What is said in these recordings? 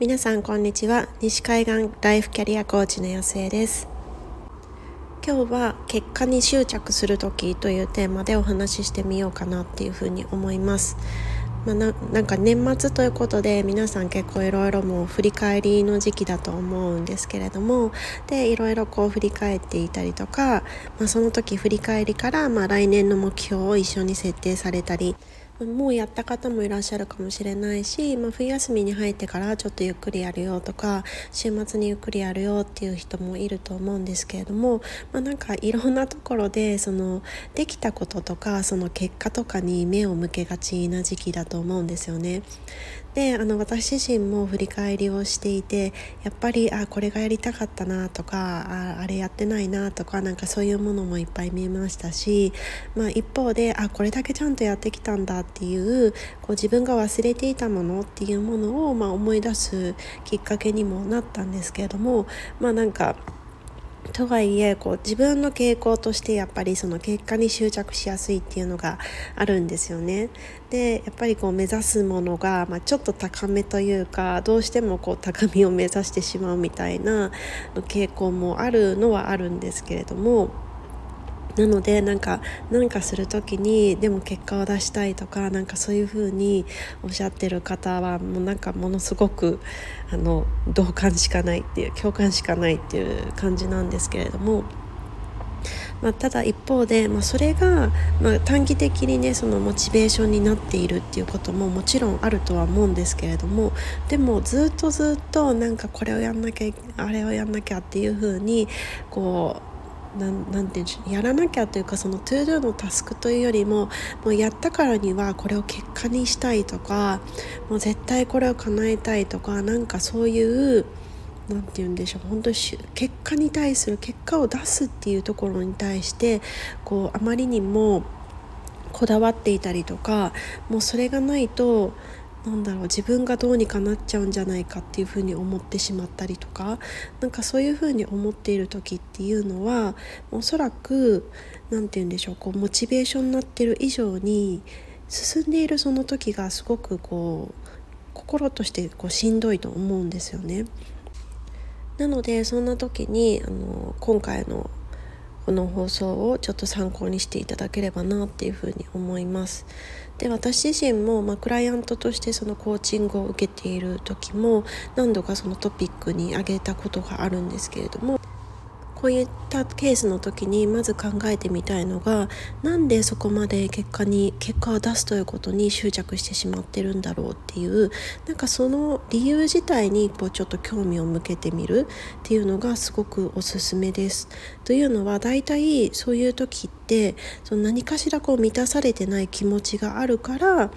皆さんこんにちは。西海岸ライフキャリアコーチの安江です。今日は結果に執着する時というテーマでお話ししてみようかなっていうふうに思います。まあ、ななんか年末ということで皆さん結構いろいろもう振り返りの時期だと思うんですけれどもでいろいろこう振り返っていたりとか、まあ、その時振り返りから、まあ、来年の目標を一緒に設定されたりもうやった方もいらっしゃるかもしれないし、まあ、冬休みに入ってからちょっとゆっくりやるよとか週末にゆっくりやるよっていう人もいると思うんですけれども、まあ、なんかいろんなところでそのできたこととかその結果とかに目を向けがちな時期だと思うんですよね。であの私自身も振り返りをしていてやっぱりあこれがやりたかったなとかああれやってないなとかなんかそういうものもいっぱい見えましたし、まあ、一方であこれだけちゃんとやってきたんだってっていうこう自分が忘れていたものっていうものを、まあ、思い出すきっかけにもなったんですけれどもまあなんかとはいえこう自分の傾向としてやっぱりその結果に執着しやすいっていうのがあるんですよね。でやっぱりこう目指すものが、まあ、ちょっと高めというかどうしてもこう高みを目指してしまうみたいな傾向もあるのはあるんですけれども。なのでなんか何かする時にでも結果を出したいとかなんかそういう風におっしゃってる方はもうなんかものすごくあの同感しかないっていう共感しかないっていう感じなんですけれども。まあ、ただ一方で、まあ、それが、まあ、短期的にねそのモチベーションになっているっていうことももちろんあるとは思うんですけれどもでもずっとずっとなんかこれをやんなきゃあれをやんなきゃっていう風にこうなんなんていうんでしょうやらなきゃというかその to do のタスクというよりももうやったからにはこれを結果にしたいとかもう絶対これを叶えたいとかなんかそういう何て言うんでしょう本当に結果に対する結果を出すっていうところに対してこうあまりにもこだわっていたりとかもうそれがないとなんだろう自分がどうにかなっちゃうんじゃないかっていうふうに思ってしまったりとかなんかそういうふうに思っている時っていうのはおそらく何て言うんでしょうこうモチベーションになってる以上に進んでいるその時がすごくこう心としてこうしんどいと思うんですよね。なのでそんな時にあの今回のこの放送をちょっと参考にしていただければなっていうふうに思います。で私自身も、まあ、クライアントとしてそのコーチングを受けている時も何度かそのトピックに挙げたことがあるんですけれどもこういったケースの時にまず考えてみたいのがなんでそこまで結果に結果を出すということに執着してしまってるんだろうっていうなんかその理由自体にこうちょっと興味を向けてみるっていうのがすごくおすすめです。というのは大体そういう時ってその何かしらこう満たされてない気持ちがあるから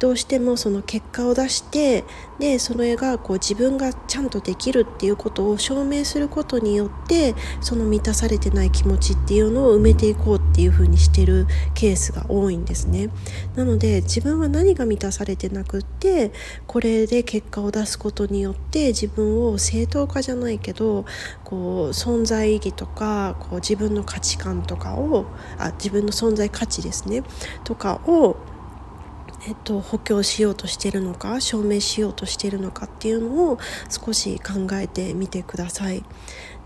どうしてもその結果を出してでそれがこう自分がちゃんとできるっていうことを証明することによってその満たされてない気持ちっていうのを埋めていこうっていうふうにしてるケースが多いんですね。なので自分は何が満たされてなくってこれで結果を出すことによって自分を正当化じゃないけどこう存在意義とかこう自分の価値観とかをあ自分の存在価値ですねとかをえっと、補強しようとしてるのか証明しようとしてるのかっていうのを少し考えてみてください。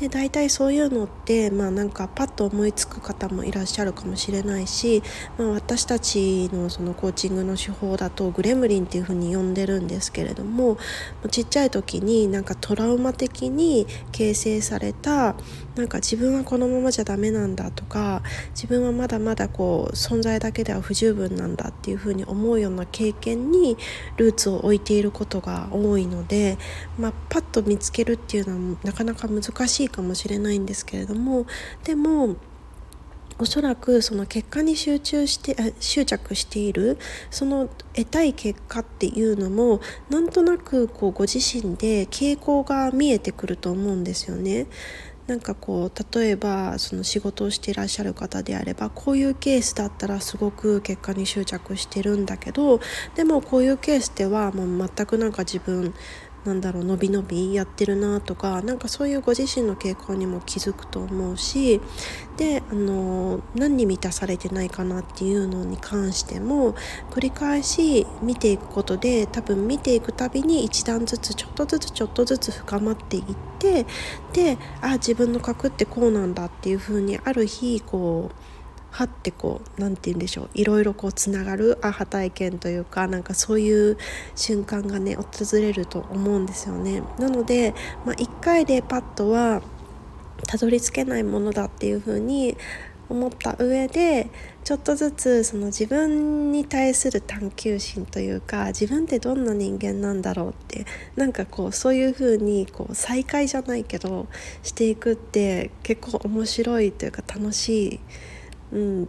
で大体そういうのってまあなんかパッと思いつく方もいらっしゃるかもしれないし、まあ、私たちのそのコーチングの手法だとグレムリンっていうふうに呼んでるんですけれどもちっちゃい時になんかトラウマ的に形成されたなんか自分はこのままじゃダメなんだとか自分はまだまだこう存在だけでは不十分なんだっていうふうに思うような経験にルーツを置いていることが多いので、まあ、パッと見つけるっていうのはなかなか難しいいかもしれないんですけれどもでもおそらくその結果に集中して執着しているその得たい結果っていうのもなんとなくこうご自身で傾向が見えてくると思うんですよね。なんかこう例えばその仕事をしていらっしゃる方であればこういうケースだったらすごく結果に執着してるんだけどでもこういうケースではもう全くなんか自分なんだろう伸び伸びやってるなとかなんかそういうご自身の傾向にも気づくと思うしであの何に満たされてないかなっていうのに関しても繰り返し見ていくことで多分見ていくたびに一段ずつちょっとずつちょっとずつ深まっていってであ自分の核ってこうなんだっていう風にある日こうはってこう何て言うんでしょういろいろこうつながるアハ体験というかなんかそういう瞬間がね訪れると思うんですよね。なので、まあ、1回でパッとはたどり着けないものだっていうふうに思った上でちょっとずつその自分に対する探求心というか自分ってどんな人間なんだろうってなんかこうそういうふうにこう再会じゃないけどしていくって結構面白いというか楽しい。うん、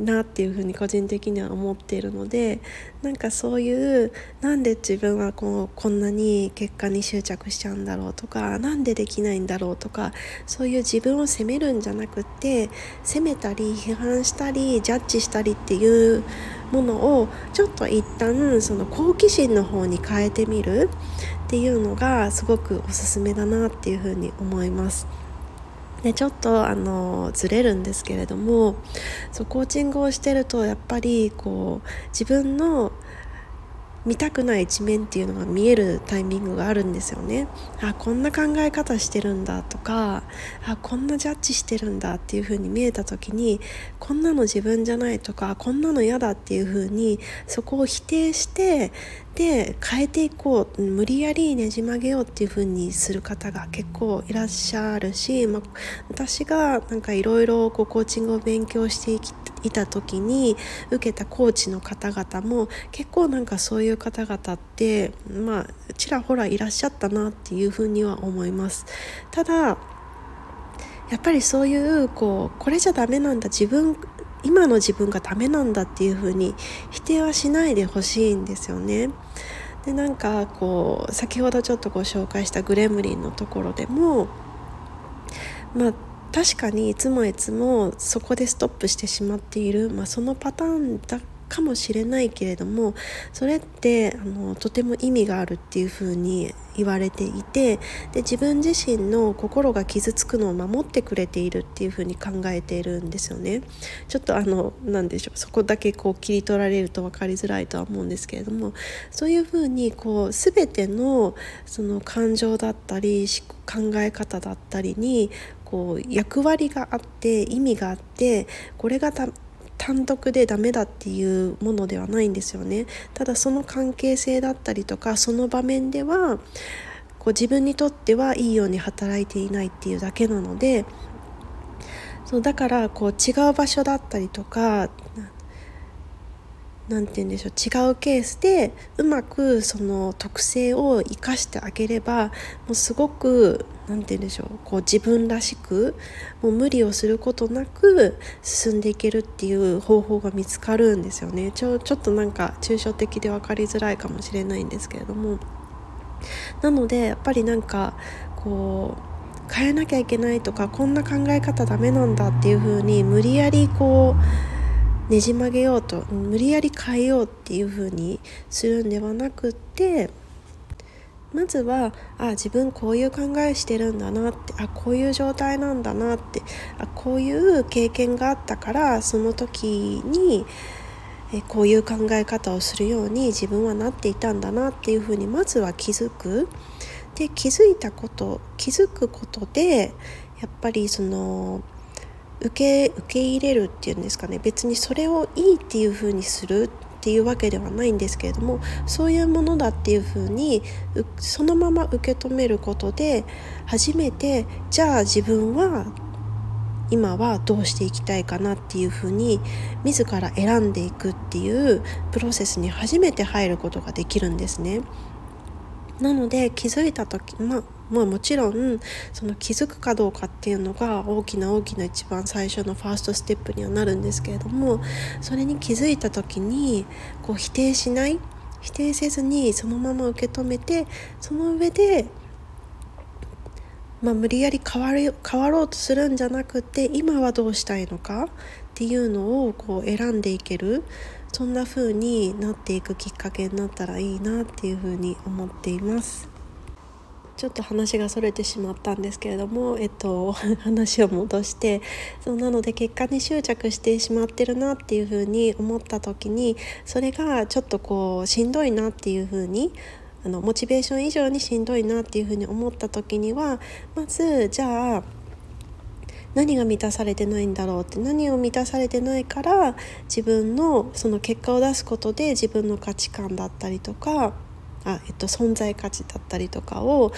なっていうふうに個人的には思っているのでなんかそういうなんで自分はこうこんなに結果に執着しちゃうんだろうとか何でできないんだろうとかそういう自分を責めるんじゃなくって責めたり批判したりジャッジしたりっていうものをちょっと一旦その好奇心の方に変えてみるっていうのがすごくおすすめだなっていうふうに思います。でちょっとあのずれるんですけれどもそうコーチングをしてるとやっぱりこう自分の見たくない一面っていうのが見えるタイミングがあるんですよね。あこんな考え方してるんだとかあこんなジャッジしてるんだっていう風に見えた時にこんなの自分じゃないとかこんなの嫌だっていう風にそこを否定してで変えていこう無理やりねじ曲げようっていう風にする方が結構いらっしゃるし、まあ、私がなんかいろいろコーチングを勉強していきいた時に受けたコーチの方々も結構なんかそういう方々ってまあちらほらいらっしゃったなっていうふうには思います。ただやっぱりそういうこうこれじゃダメなんだ自分今の自分がダメなんだっていうふうに否定はしないでほしいんですよね。でなんかこう先ほどちょっとご紹介したグレムリンのところでもまあ確かにいつもいつもそこでストップしてしまっている、まあ、そのパターンだかもしれないけれどもそれってあのとても意味があるっていうふうに言われていてで自分自身の心が傷つくのを守ってくれているっていうふうに考えているんですよね。ちょっとあの何でしょうそこだけこう切り取られると分かりづらいとは思うんですけれどもそういうふうにこう全てのその感情だったり考え方だったりにこう役割があって意味があってこれが単独でダメだっていうものではないんですよね。ただその関係性だったりとかその場面ではこう自分にとってはいいように働いていないっていうだけなのでそうだからこう違う場所だったりとか何て言うんでしょう違うケースでうまくその特性を生かしてあげればもうすごく何て言うんでしょうこう自分らしくもう無理をすることなく進んでいけるっていう方法が見つかるんですよね。ちょちょっとなんか抽象的で分かりづらいかもしれないんですけれども。なのでやっぱりなんかこう変えなきゃいけないとかこんな考え方ダメなんだっていう風に無理やりこうねじ曲げようと無理やり変えようっていう風にするんではなくってまずはあ自分こういう考えしてるんだなってあこういう状態なんだなってあこういう経験があったからその時にえこういう考え方をするように自分はなっていたんだなっていうふうにまずは気づく。で気づいたこと気づくことでやっぱりその受け受け入れるっていうんですかね別にそれをいいっていう風にするっていうわけではないんですけれどもそういうものだっていう風にそのまま受け止めることで初めてじゃあ自分は今はどうしていきたいかなっていうふうに自ら選んでいくっていうプロセスに初めて入ることができるんですね。なので気づいた時ままあ、もちろんその気づくかどうかっていうのが大きな大きな一番最初のファーストステップにはなるんですけれどもそれに気づいた時にこう否定しない否定せずにそのまま受け止めてその上で、まあ、無理やり変わる変わろうとするんじゃなくて今はどうしたいのかっていうのをこう選んでいけるそんな風になっていくきっかけになったらいいなっていう風に思っています。ちょっと話がそれてしまったんですけれども、えっと、話を戻してそうなので結果に執着してしまってるなっていうふうに思った時にそれがちょっとこうしんどいなっていうふうにあのモチベーション以上にしんどいなっていうふうに思った時にはまずじゃあ何が満たされてないんだろうって何を満たされてないから自分のその結果を出すことで自分の価値観だったりとかあ、えっと、存在価値だったりとかを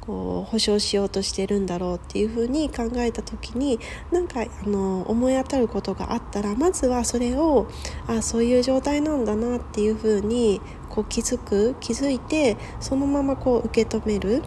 こう保証しようとしてるんだろうっていうふうに考えた時になんかあの思い当たることがあったらまずはそれをあそういう状態なんだなっていうふうにこう気づく気づいてそのままこう受け止める。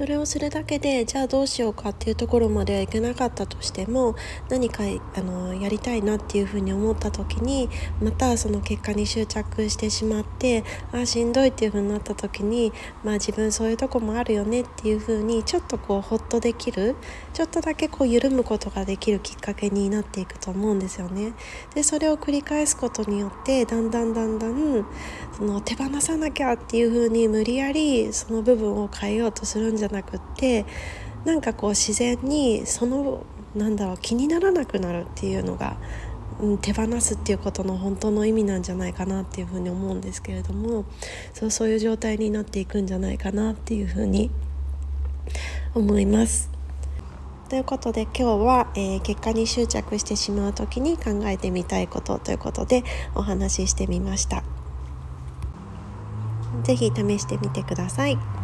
それをするだけでじゃあどうしようかっていうところまではいけなかったとしても何かあのやりたいなっていうふうに思った時にまたその結果に執着してしまってああしんどいっていうふうになった時にまあ自分そういうとこもあるよねっていうふうにちょっとこうホッとできるちょっとだけこう緩むことができるきっかけになっていくと思うんですよね。でそれを繰り返すことによってだんだんだんだんその手放さなきゃっていうふうに無理やりその部分を変えようとするんじゃなくってなんかこう自然にそのなんだろう気にならなくなるっていうのが、うん、手放すっていうことの本当の意味なんじゃないかなっていうふうに思うんですけれどもそうそういう状態になっていくんじゃないかなっていうふうに思います。ということで今日は、えー、結果に執着してしまう時に考えてみたいことということでお話ししてみました。是非試してみてください。